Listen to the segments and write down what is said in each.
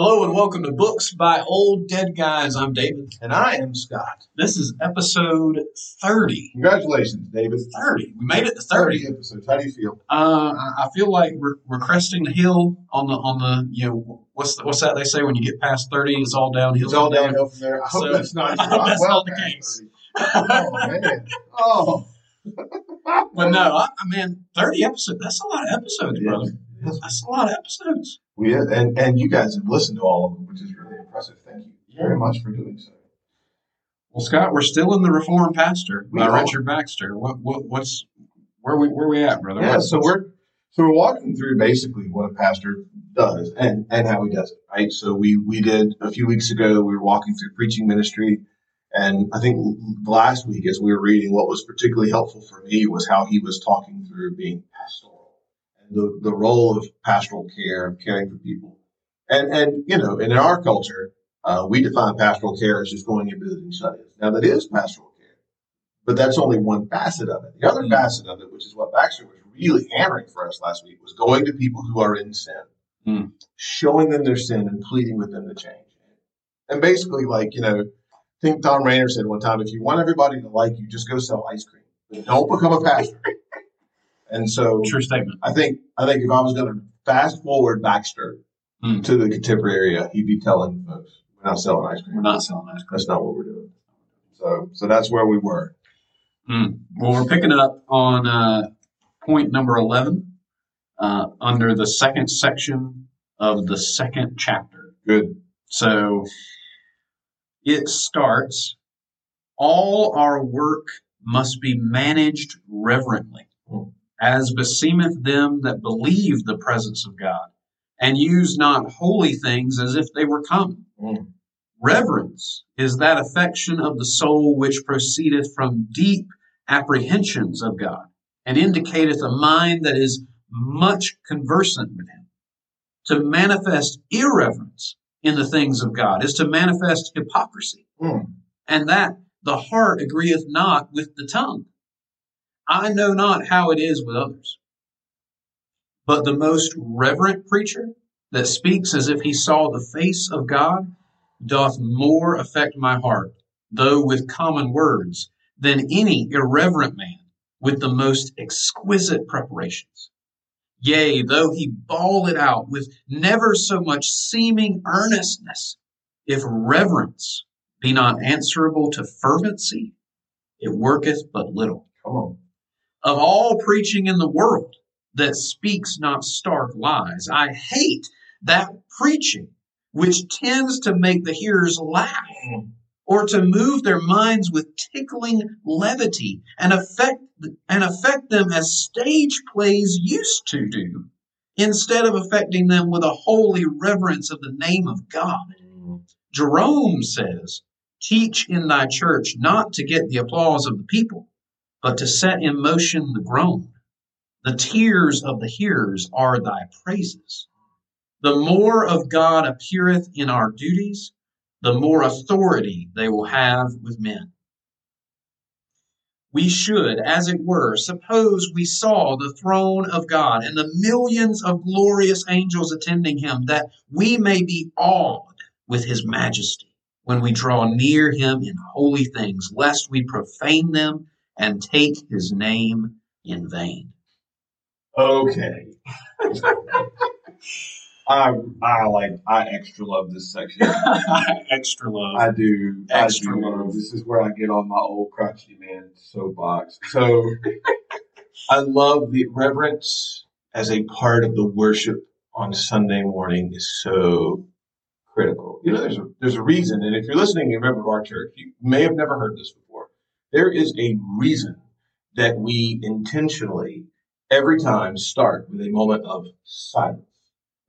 Hello and welcome to Books by Old Dead Guys. I'm David. And I am Scott. This is episode 30. Congratulations, David. 30. We made it to 30. 30 episodes. How do you feel? Uh, I I feel like we're, we're cresting the hill on the on the you know what's the, what's that they say when you get past 30 it's all downhill. It's all downhill from there. I hope So- that's not, I hope that's well not the past case. 30. Oh, man. Oh. But no, I, I mean 30 episodes. That's a lot of episodes, brother. That's a lot of episodes. We, and, and you guys have listened to all of them, which is really impressive. Thank you very much for doing so. Well, Scott, we're still in the Reformed Pastor We by are. Richard Baxter. What what what's where we where we at, brother? Yeah, What's- so we're so we're walking through basically what a pastor does and, and how he does it, right? So we we did a few weeks ago, we were walking through preaching ministry. And I think last week, as we were reading, what was particularly helpful for me was how he was talking through being pastoral the, the role of pastoral care, of caring for people. And, and, you know, and in our culture, uh, we define pastoral care as just going and visiting shut-ins. Now that is pastoral care, but that's only one facet of it. The other Mhm. facet of it, which is what Baxter was really hammering for us last week, was going to people who are in sin, Mm. showing them their sin and pleading with them to change. And basically, like, you know, I think Thom Rainer said one time, if you want everybody to like you, just go sell ice cream. But don't become a pastor. And so True statement. I think I think if I was going to fast forward Baxter Hmm. to the contemporary area, he'd be telling folks, we're not selling ice cream. We're not selling ice cream. That's not what we're doing. So so that's where we were. Mm. Well, we're picking up on uh, point number 11 uh, under the second section of the second chapter. Good. So it starts All our work must be managed reverently, Mm. As beseemeth them that believe the presence of God, and use not holy things as if they were common. Mm. Reverence is that affection of the soul which proceedeth from deep apprehensions of God, and indicateth a mind that is much conversant with Him. To manifest irreverence in the things of God is to manifest hypocrisy, Mm. and that the heart agreeth not with the tongue. I know not how it is with others, but the most reverent preacher that speaks as if he saw the face of God doth more affect my heart, though with common words, than any irreverent man with the most exquisite preparations. Yea, though he bawl it out with never so much seeming earnestness, if reverence be not answerable to fervency, it worketh but little Come on. Of all preaching in the world that speaks not stark lies. I hate that preaching which tends to make the hearers laugh or to move their minds with tickling levity and affect and affect them as stage plays used to do instead of affecting them with a holy reverence of the name of God. Jerome says, Teach in thy church not to get the applause of the people, but to set in motion the groan. The tears of the hearers are thy praises. The more of God appeareth in our duties, the more authority they will have with men. We should, as it were, suppose we saw the throne of God and the millions of glorious angels attending him, that we may be awed with his majesty when we draw near him in holy things, lest we profane them and take his name in vain. Okay. I I like I extra love this section. Extra love. I do. Extra I do. love. This is where I get on my old crotchety man soapbox. So I love the reverence as a part of the worship on Sunday morning is so critical. You know, there's a there's a reason, and if you're listening, you're a member of our church, you may have never heard this before. There is a reason that we intentionally every time start with a moment of silence,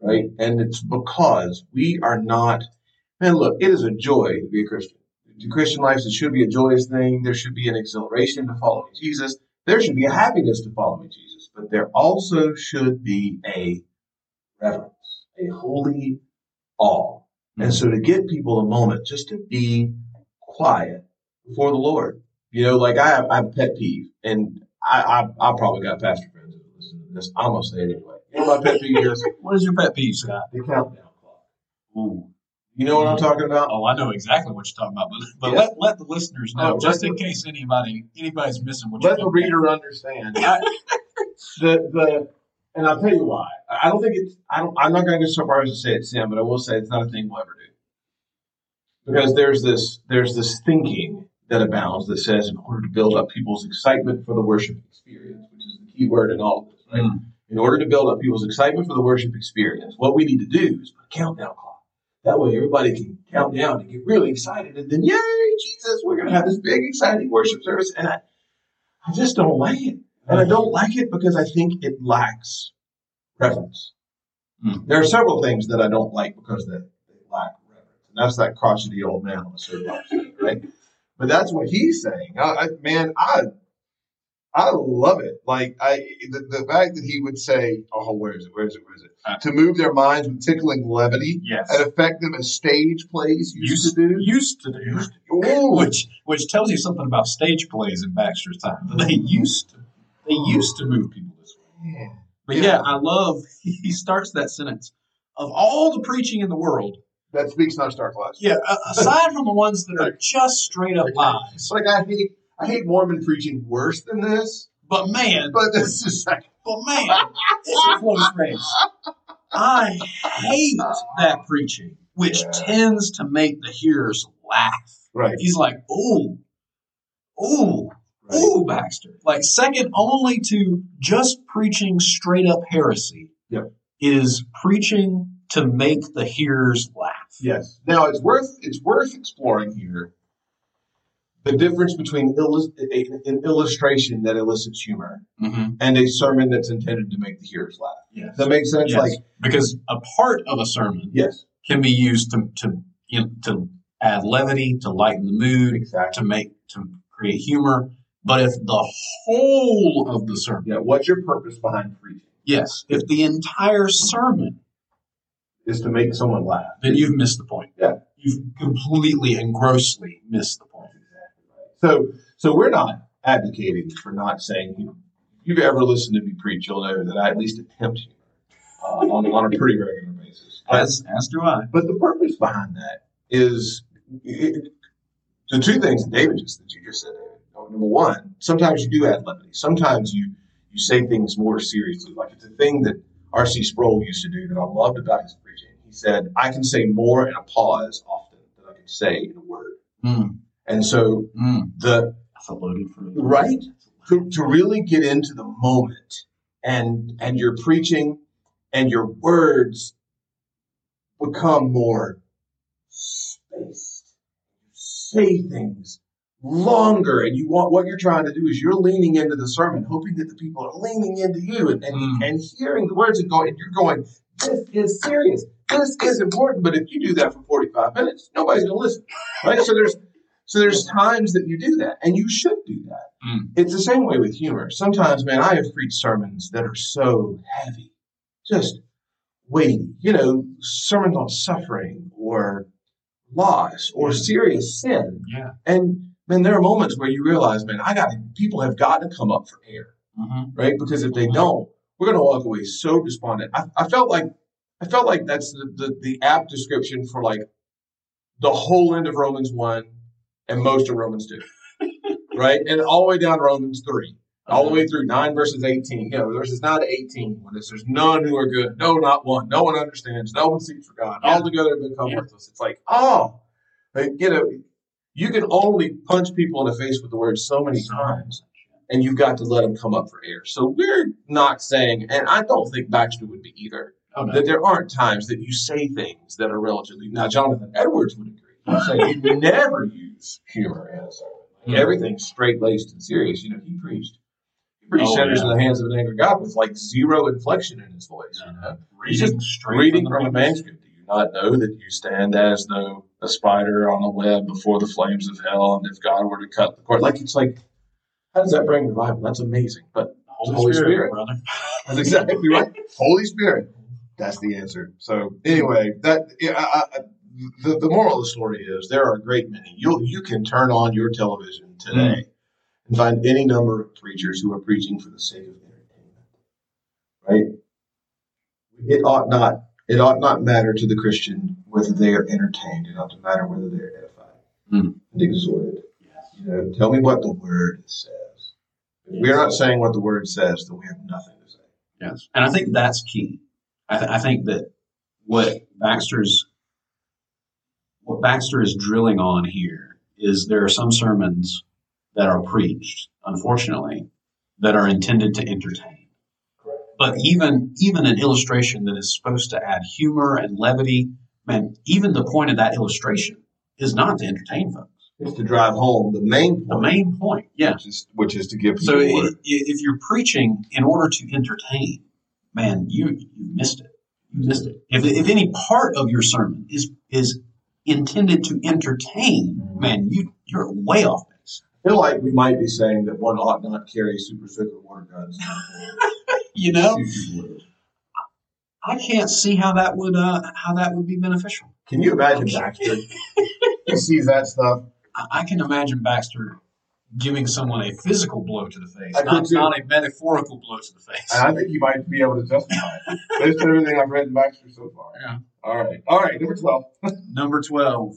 right? And it's because we are not Man, look, it is a joy to be a Christian. To Christian life, it should be a joyous thing. There should be an exhilaration to following Jesus. There should be a happiness to following Jesus. But there also should be a reverence, a holy awe. And so to give people a moment just to be quiet before the Lord. You know, like I have, I have a pet peeve, and I, I, I probably got pastor friends that listen to this. I'm going to say it anyway. You know, my pet peeve is What is your pet peeve, Scott? the countdown clock. Ooh. You know what I'm talking about? Oh, I know exactly what you're talking about, but, but Yeah. let, let the listeners know, Oh, just in case anybody anybody's missing what you're Let the about. reader understand. I, the the and I'll tell you why. I don't think it's. I don't. I'm not going to go so far as to say it's sin, but I will say it's not a thing we'll ever do. Because there's this there's this thinking that abounds that says in order to build up people's excitement for the worship experience, which is the key word in all of this, right? Mm. In order to build up people's excitement for the worship experience, what we need to do is put a countdown clock. That way, everybody can count down and get really excited, and then, yay, Jesus, we're going to have this big, exciting worship service. And I, I just don't like it, and I don't like it because I think it lacks reverence. Hmm. There are several things that I don't like because they, they lack reverence, and that's that crotchety old man on the soapbox, right? But that's what he's saying. I, I, man, I I love it. Like I, the, the fact that he would say, "Oh, where is it? Where is it? Where is it?" Uh, to move their minds with tickling levity Yes. and affect them as stage plays used, Used to do. Used to do. Which which tells you something about stage plays in Baxter's time. They used to they used to move people this way. But Yeah. yeah, I love he starts that sentence. Of all the preaching in the world, That speaks not star class. yeah, aside from the ones that are just straight up lies, like I hate I hate Mormon preaching worse than this, but man, but this is like but man, it's a close race. I hate that preaching, which Yeah. tends to make the hearers laugh. right. He's like, ooh, ooh, right. ooh, Baxter. Like second only to just preaching straight up heresy Yep. is preaching to make the hearers laugh. Yes. Now it's worth it's worth exploring here the difference between illus- an illustration that elicits humor Mm-hmm. and a sermon that's intended to make the hearers laugh. Yes. That make sense? Yes. Like because a part of a sermon yes, can be used to to you know, to add levity, to lighten the mood, exactly. to make to create humor. But if the whole of the sermon, Yeah. What's your purpose behind preaching? yes, if the entire sermon, Is to make someone laugh. then you've missed the point. Yeah. You've completely and grossly missed the point. So, so we're not advocating for not saying, you if you've ever listened to me preach, you'll know that I at least attempt humor uh, on, on a pretty regular basis. As as do I. But the purpose behind that is it, the two things that David just that you just said. David. Number one, sometimes you do add levity. Sometimes you you say things more seriously. Like it's a thing that R.C. Sproul used to do that I loved about his preaching. He said, "I can say more in a pause often than I can say in a word." Mm, And so mm. the That's a loaded phrase. right to, to really get into the moment and and your preaching and your words become more spaced You say things longer and you want what you're trying to do is you're leaning into the sermon hoping that the people are leaning into you and, and, Mm. and hearing the words and going and you're going this is serious this is important but if you do that for 45 minutes nobody's going to listen right so there's so there's times that you do that and you should do that Mm. it's the same way with humor. Sometimes, man, I have preached sermons that are so heavy, just weighty. You know, sermons on suffering or loss or serious sin. Yeah. And man, there are moments where you realize, man, I got people have got to come up for air, Mm-hmm. right? Because if they don't, we're going to walk away so despondent. I, I felt like, I felt like that's the, the, the apt description for like the whole end of Romans 1 and most of Romans 2 right? And all the way down to Romans 3, all the way through 9 verses 18, you know, verses 9 to 18, when it says, None who are good, no, not one, no one understands, no one seeks for God, Yeah. all together have become Yeah. worthless. It's like, oh, like, you know, you can only punch people in the face with the word so many times, and you've got to let them come up for air. So we're not saying, and I don't think Baxter would be either, Oh, that there aren't times that you say things that are relatively. Now, Jonathan Edwards would agree. He'd say you never use humor in a sermon. Like, Mhm. Everything's straight laced and serious. You know, he preached. He preached Oh, sinners yeah. in the hands of an angry God with like zero inflection in his voice. You know? He's Reading just reading the from a manuscript. Do you not know that you stand as though a spider on a web before the flames of hell, and if God were to cut the cord, like it's like, how does that bring revival? That's amazing. But Holy, Holy Spirit, Spirit. brother. that's exactly right. Holy Spirit. That's the answer. So anyway, that yeah, I, I, the the moral of the story is there are a great many. You you can turn on your television today mm. and find any number of preachers who are preaching for the sake of entertainment. Right? It ought not it ought not matter to the Christian whether they are entertained. It doesn't matter whether they're edified Mm. and exhorted. You know, tell me what the word says. If we're not saying what the word says, then we have nothing to say. Yes, and I think that's key. I, th- I think that what Baxter's what Baxter is drilling on here is there are some sermons that are preached, unfortunately, that are intended to entertain. But even even an illustration that is supposed to add humor and levity, man, even the point of that illustration is not to entertain folks. It's to drive home the main The point, main point, yeah. which, is, which is to give people So if you're preaching in order to entertain, man, you you missed it. You missed it. If, if any part of your sermon is is intended to entertain, man, you you're way off base. I feel like we might be saying that one ought not carry super secret water guns. You know, Shoot people with. I can't see how that would uh, how that would be beneficial. Can you imagine Baxter? he sees that stuff. I, I can imagine Baxter giving someone a physical blow to the face, I not, not a metaphorical blow to the face. And I think you might be able to justify it based on everything I've read in Baxter so far. Yeah. All right. All right. Number 12. Number twelve.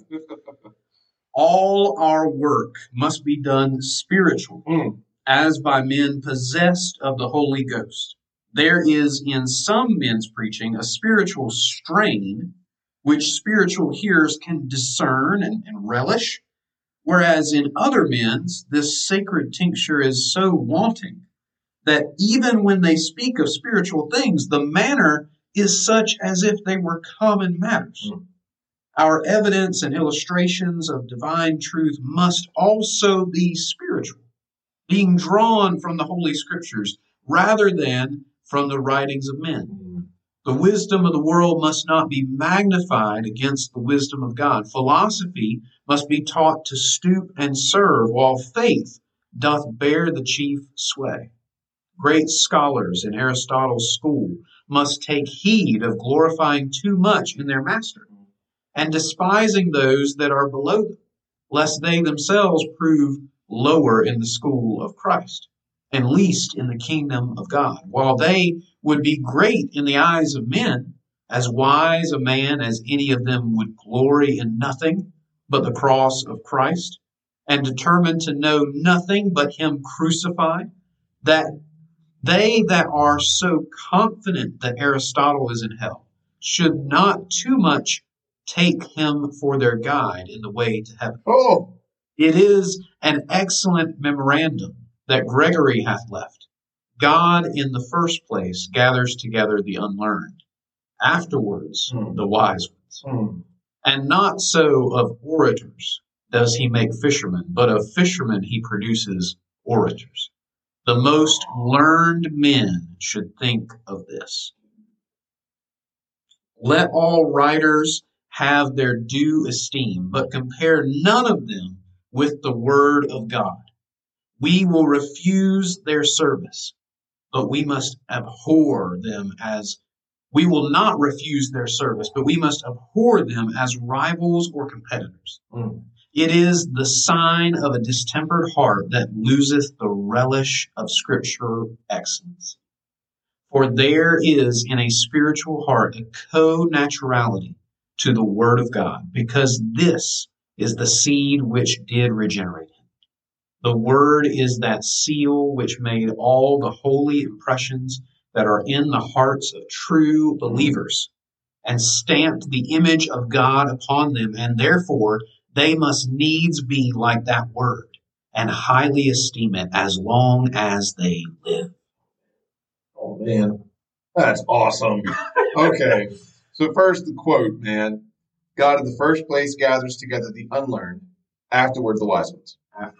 All our work must be done spiritually. Mm. as by men possessed of the Holy Ghost. There is in some men's preaching a spiritual strain which spiritual hearers can discern and, and relish, whereas in other men's this sacred tincture is so wanting that even when they speak of spiritual things, the manner is such as if they were common matters. Mm. Our evidence and illustrations of divine truth must also be spiritual being drawn from the Holy Scriptures rather than from the writings of men. The wisdom of the world must not be magnified against the wisdom of God. Philosophy must be taught to stoop and serve, while faith doth bear the chief sway. Great scholars in Aristotle's school must take heed of glorifying too much in their master, and despising those that are below them, lest they themselves prove lower in the school of Christ, and least in the kingdom of God, while they would be great in the eyes of men, as wise a man as any of them would glory in nothing but the cross of Christ, and determined to know nothing but him crucified, that they that are so confident that Aristotle is in hell should not too much take him for their guide in the way to heaven. Oh, It is an excellent memorandum that Gregory hath left. God, in the first place, gathers together the unlearned, afterwards, Hmm. the wise ones. mm. And not so of orators does he make fishermen, but of fishermen he produces orators. The most learned men should think of this. Let all writers have their due esteem, but compare none of them with the word of God. We will refuse their service, but we must abhor them as we will not refuse their service, but we must abhor them as rivals or competitors. Mm. It is the sign of a distempered heart that loseth the relish of scripture excellence. For there is in a spiritual heart a co naturality to the word of God, because this is the seed which did regenerate. The word is that seal which made all the holy impressions that are in the hearts of true believers and stamped the image of God upon them, and therefore they must needs be like that word and highly esteem it as long as they live. Oh, man. That's awesome. Okay. So, first, the quote, man. God in the first place gathers together the unlearned, afterward, the wise ones.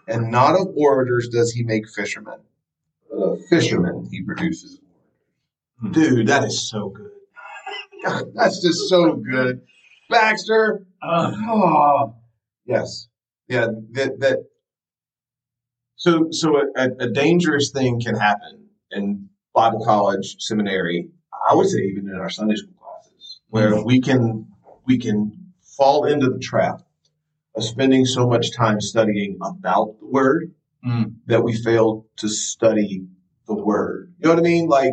And not of orators does he make fishermen, but of fishermen he produces orators. Hmm. Dude, that is so good. God, that's just so good. Baxter. Oh, yes. Yeah, that, that so so a, a dangerous thing can happen in Bible college, seminary, I would say even in our Sunday school classes, where hmm. we can we can fall into the trap spending so much time studying about the word Mm. that we fail to study the word. You know what I mean? Like,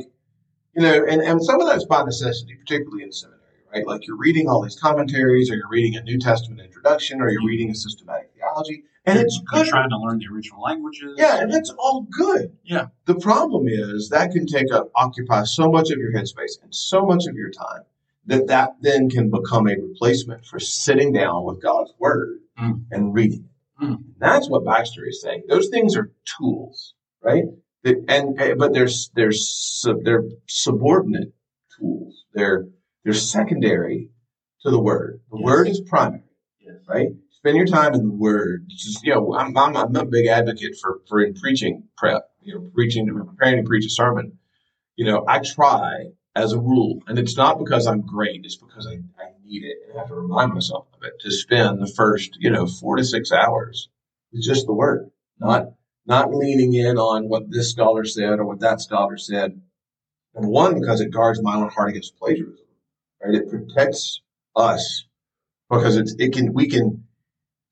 you know, and, and some of that's by necessity, particularly in seminary, right? Like you're reading all these commentaries, or you're reading a New Testament introduction, or you're reading a systematic theology, and it's You're good. trying to learn the original languages. Yeah, and it's all good. Yeah. The problem is that can take up occupy so much of your headspace and so much of your time that that then can become a replacement for sitting down with God's word Mm. and reading it. Mm. That's what Baxter is saying. Those things are tools, right? That- And eh, but they're they're sub, they're subordinate tools. They're they're secondary to the word. The Yes. word is primary Yes. right? Spend your time in the Word. Just you know, I'm, I'm, I'm a big advocate for for in preaching prep. You know, preaching preparing to preach a sermon. You know, I try as a rule, and it's not because I'm great. It's because I, I need it, and have to remind myself of it. To spend the first you know four to six hours with just the Word, not not leaning in on what this scholar said or what that scholar said. Number one, because it guards my own heart against plagiarism, right? It protects us because it's it can we can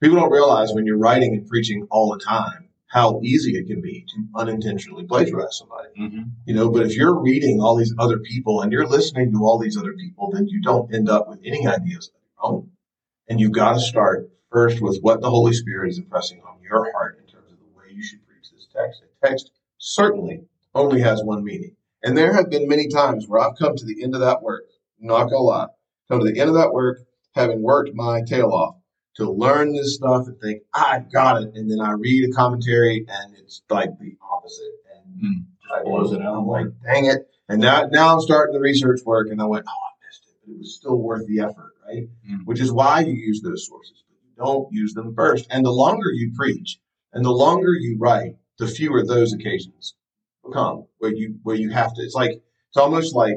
people don't realize when you're writing and preaching all the time how easy it can be to unintentionally plagiarize somebody. Mm-hmm. you know but if you're reading all these other people and you're listening to all these other people then you don't end up with any ideas of your own. And you've got to start first with what the holy spirit is impressing on your heart in terms of the way you should preach this text. A text certainly only has one meaning. And there have been many times where i've come to the end of that work not gonna lie come to the end of that work having worked my tail off to learn this stuff and think I got it, and then I read a commentary and it's like the opposite, and Mm. I Blows it out. I'm like, dang it! And now now I'm starting the research work, and I went, oh, I missed it, but it was still worth the effort, right? Mm. Which is why you use those sources, but you don't use them first. And the longer you preach, and the longer you write, the fewer those occasions become where you where you have to. It's like it's almost like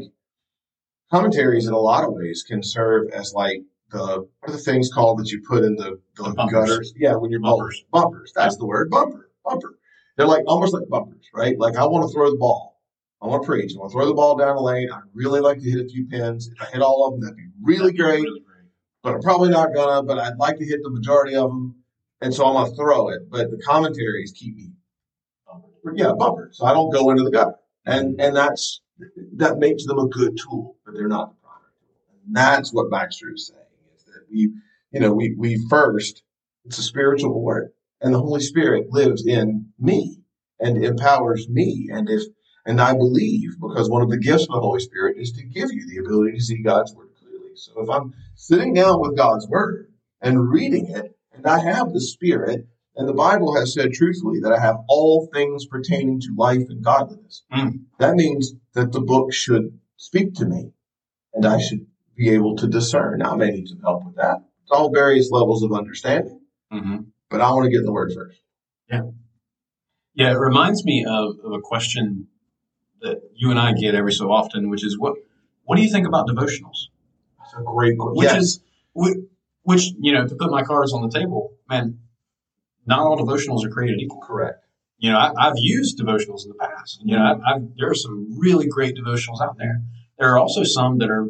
commentaries in a lot of ways can serve as like the what are the things called that you put in the, the, The gutters? Yeah, when you're Bumpers. bumpers. That's the word. Bumper. Bumper. They're like almost like bumpers, right? Like I want to throw the ball. I want to preach. I want to throw the ball down the lane. I really like to hit a few pins. If I hit all of them, that'd be really great. Really great. But I'm probably not gonna. But I'd like to hit the majority of them, and so I'm gonna throw it. But the commentaries keep me yeah, bumper. So I don't go into the gutter. And and that's that makes them a good tool, but they're not the primary tool. And that's what Baxter is saying we, you know, we we first, it's a spiritual work. And the Holy Spirit lives in me and empowers me. And if and I believe because one of the gifts of the Holy Spirit is to give you the ability to see God's word clearly. So if I'm sitting down with God's word and reading it, and I have the Spirit, and the Bible has said truthfully that I have all things pertaining to life and godliness. Mm. That means that the book should speak to me and I should be able to discern. Now, I may need some help with that. It's all various levels of understanding, Mm-hmm. but I want to get in the word first. Yeah, Yeah, it reminds me of, of a question that you and I get every so often, which is what what do you think about devotionals? That's a great question. Which is which, which you know to put my cards on the table, man. Not all devotionals are created equal. correct. You know, I, I've used devotionals in the past. You know, I, I, there are some really great devotionals out there. There are also some that are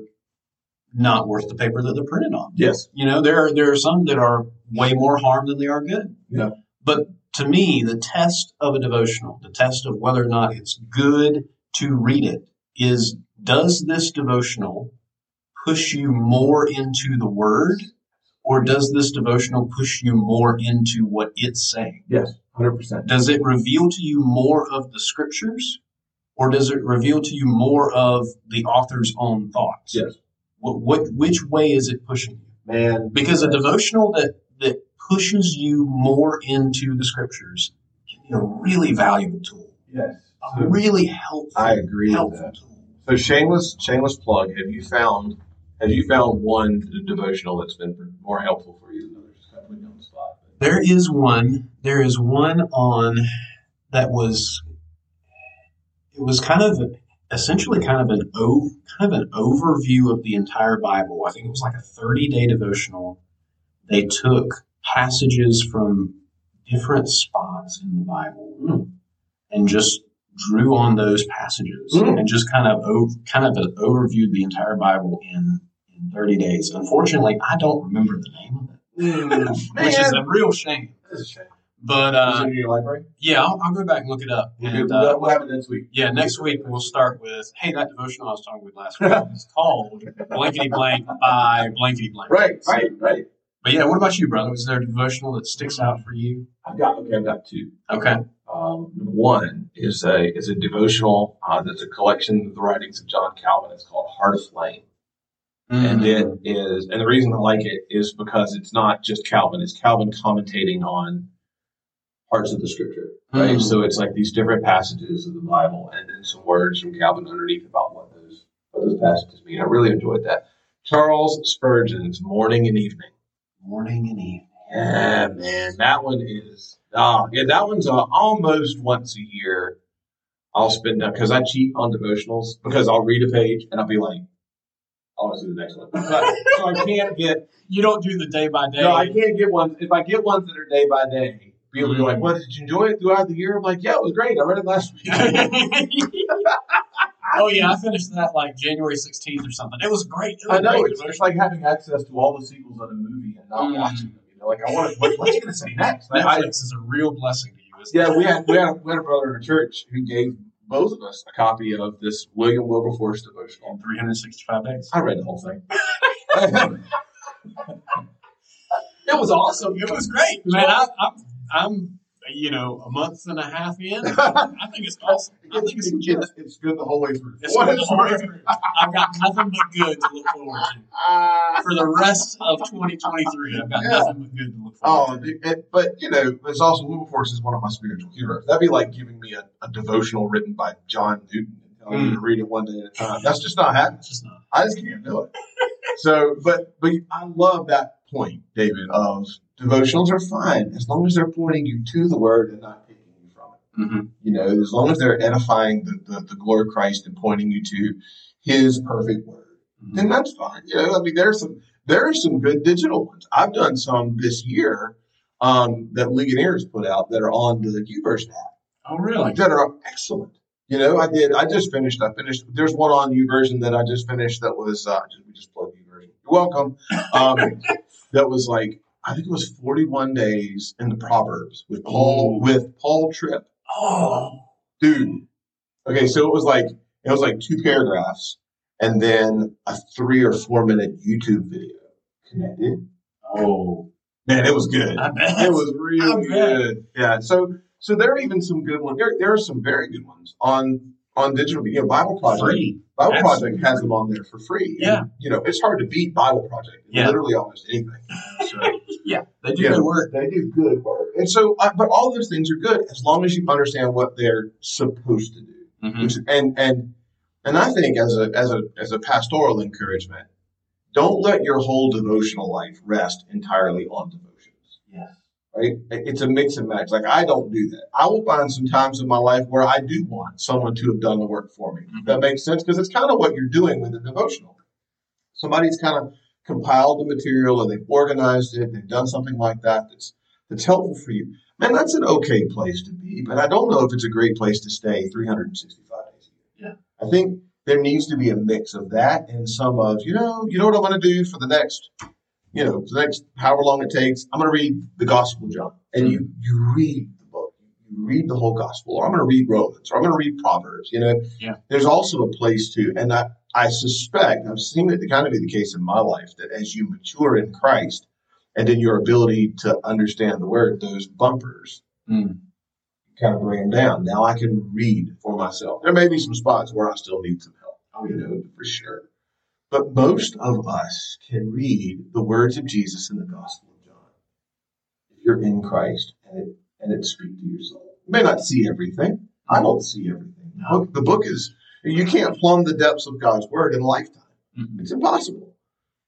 not worth the paper that they're printed on. Yes. You know, there are, there are some that are way more harm than they are good. Yeah. But to me, the test of a devotional, the test of whether or not it's good to read it, is does this devotional push you more into the Word, or does this devotional push you more into what it's saying? Yes. 100%. Does it reveal to you more of the Scriptures, or does it reveal to you more of the author's own thoughts? Yes. What, what which way is it pushing you? Man. Because a devotional that that pushes you more into the scriptures can be a really valuable tool, Yes. a really helpful, I agree with helpful that. tool. So shameless, shameless plug. Have you found, have you found one devotional that's been more helpful for you than others? Kind of on the spot. There is one. There is one on that was. It was kind of essentially kind of an o, kind of an overview of the entire Bible. I think it was like a thirty day devotional. They took passages from different spots in the Bible and just drew on those passages Mm. and just kind of o- kind of overviewed the entire Bible in in thirty days. Unfortunately, I don't remember the name of it, which is a real shame. But Is uh, it in your library? yeah, I'll, I'll go back and look it up. We'll And, uh, have it next week. yeah, next week we'll start with hey, that devotional I was talking with last week is called Blankety Blank by Blankety Blank. Right, right, right. But yeah, what about you, brother? Is there a devotional that sticks out for you? I've got okay. I've got two. Okay. Um, one is a is a devotional uh, that's a collection of the writings of John Calvin. It's called Heart of Flame, and Mm-hmm. it is and the reason I like it is because it's not just Calvin; it's Calvin commentating on parts of the Scripture. Right, Mhm. so it's like these different passages of the Bible, and then some words from Calvin underneath about what those what those passages mean. I really enjoyed that. Charles Spurgeon's Morning and Evening. morning and evening. Yeah, man, that one is. Uh, yeah, that one's uh, almost once a year. I'll spend that because I cheat on devotionals because I'll read a page and I'll be like, I want to see the next one. So I, so I can't get. You don't do the day by day. No, I can't get ones. If I get ones that are day by day, people be like, Mhm. "What did you enjoy it throughout the year?" I'm like, "Yeah, it was great. I read it last week." oh yeah, I finished that like January sixteenth or something. It was great. It was I know great it's, it's like having access to all the sequels of a movie and not Mm. watching them. You know, like I want to. What, what's he going to say next? I- I- is a real blessing to you. Yeah, it? we had we had, a, we had a brother in church who gave both of us a copy of this William Wilberforce devotional. in 365 days. I read the whole thing. It was awesome. It was great, man. I, I'm, I'm, you know, a month and a half in. I think it's awesome. I think it's it's, it's good the whole way through. It's good the whole way through. I've got nothing but good to look forward to for the rest of 2023. I've got Yeah. nothing but good to look forward Oh, to. it- it- but you know, it's also Wilberforce is one of my spiritual heroes. That'd be like giving me a, a devotional written by John Newton and telling me to mm. read it one day at a time. That's just not happening. It's just not. I just can't do it. So, but but I love that point, David. Of devotionals are fine as long as they're pointing you to the Word and not taking you from it. Mm-hmm. You know, as long as they're edifying the, the, the glory of Christ and pointing you to His perfect Word, then that's fine. You know, I mean, there's some there are some good digital ones. I've done some this year um, that Ligonier's put out that are on the YouVersion app Oh, really? that are excellent. You know, I did. I just finished. I finished. There's one on YouVersion that I just finished that was. Uh, just, we just plugged YouVersion. You're welcome. Um, that was like I think it was 41 days in the Proverbs with Paul Ooh. with Paul Tripp, Oh, dude. Okay, so it was like it was like two paragraphs and then a three or four minute YouTube video connected. Oh man, it was good. I bet. It was really good. Yeah. So so there are even some good ones. There, there are some very good ones on on digital. You know, Bible Project. Free. Bible Absolutely. Project has them on there for free. Yeah. And, you know, it's hard to beat Bible Project. Yeah. Literally almost anything. So, Yeah, they do Yeah. good work. they do good work. And so, uh, but all those things are good as long as you understand what they're supposed to do. Mhm. Which, and and and I think as a as a as a pastoral encouragement, don't let your whole devotional life rest entirely on devotions Yes. right? It's a mix and match. Like I don't do that. I will find some times in my life where I do want someone to have done the work for me. Mhm. That makes sense because it's kind of what you're doing with a devotional. Somebody's kind of compiled the material and they've organized it. They've done something like that that's that's helpful for you. Man, that's an okay place to be, but I don't know if it's a great place to stay 365 days a year. Yeah. I think there needs to be a mix of that and some of you know you know what I'm going to do for the next you know, the next however long it takes, I'm going to read the Gospel of John. And you, you read the book, you read the whole Gospel, or I'm going to read Romans, or I'm going to read Proverbs. You know, Yeah. there's also a place to, and I, I suspect, I've seen it to kind of be the case in my life, that as you mature in Christ and in your ability to understand the Word, those bumpers Mm. kind of bring them down. Now I can read for myself. There may be some spots where I still need some help. Oh, you know, for sure. But most of us can read the words of Jesus in the Gospel of John. If you're in Christ and it and it speaks to your soul. You may not see everything. I don't see everything. The book, the book is you can't plumb the depths of God's word in a lifetime. Mhm. It's impossible.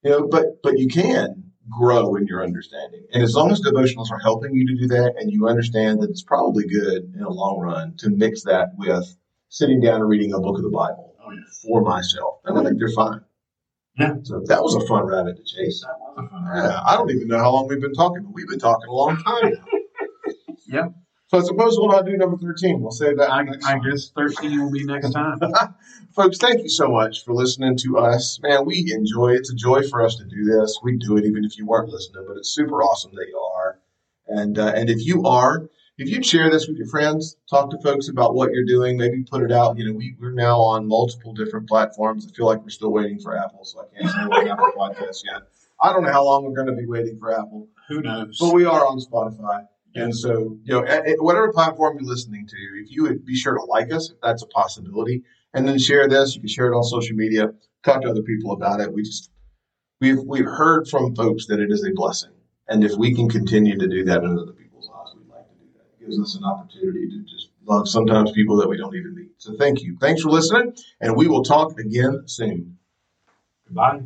You know, but but you can grow in your understanding. And as long as devotionals are helping you to do that and you understand that it's probably good in the long run to mix that with sitting down and reading a book of the Bible Oh, yeah. for myself. And I think they're fine. Yeah. So that was a fun rabbit to chase. That was a fun Yeah, I don't even know how long we've been talking, but we've been talking a long time Yep. So I suppose we'll not do number 13. We'll save that I, I guess 13 will be next time. Folks, thank you so much for listening to us. Man, we enjoy it. It's a joy for us to do this. We do it even if you weren't listening, but it's super awesome that you are. And uh, and if you are, if you share this with your friends, talk to folks about what you're doing, maybe put it out. You know, we, we're now on multiple different platforms. I feel like we're still waiting for Apple, so I can't say we're Apple Podcasts yet. I don't know how long we're going to be waiting for Apple, Who knows? but we are on Spotify. And so, you know, at, at whatever platform you're listening to, if you would be sure to like us, if that's a possibility, and then share this. You can share it on social media. Talk to other people about it. We just we've we've heard from folks that it is a blessing, and if we can continue to do that in other people's lives, we'd like to do that. It gives us an opportunity to just love sometimes people that we don't even meet. So thank you. Thanks for listening, and we will talk again soon. Goodbye.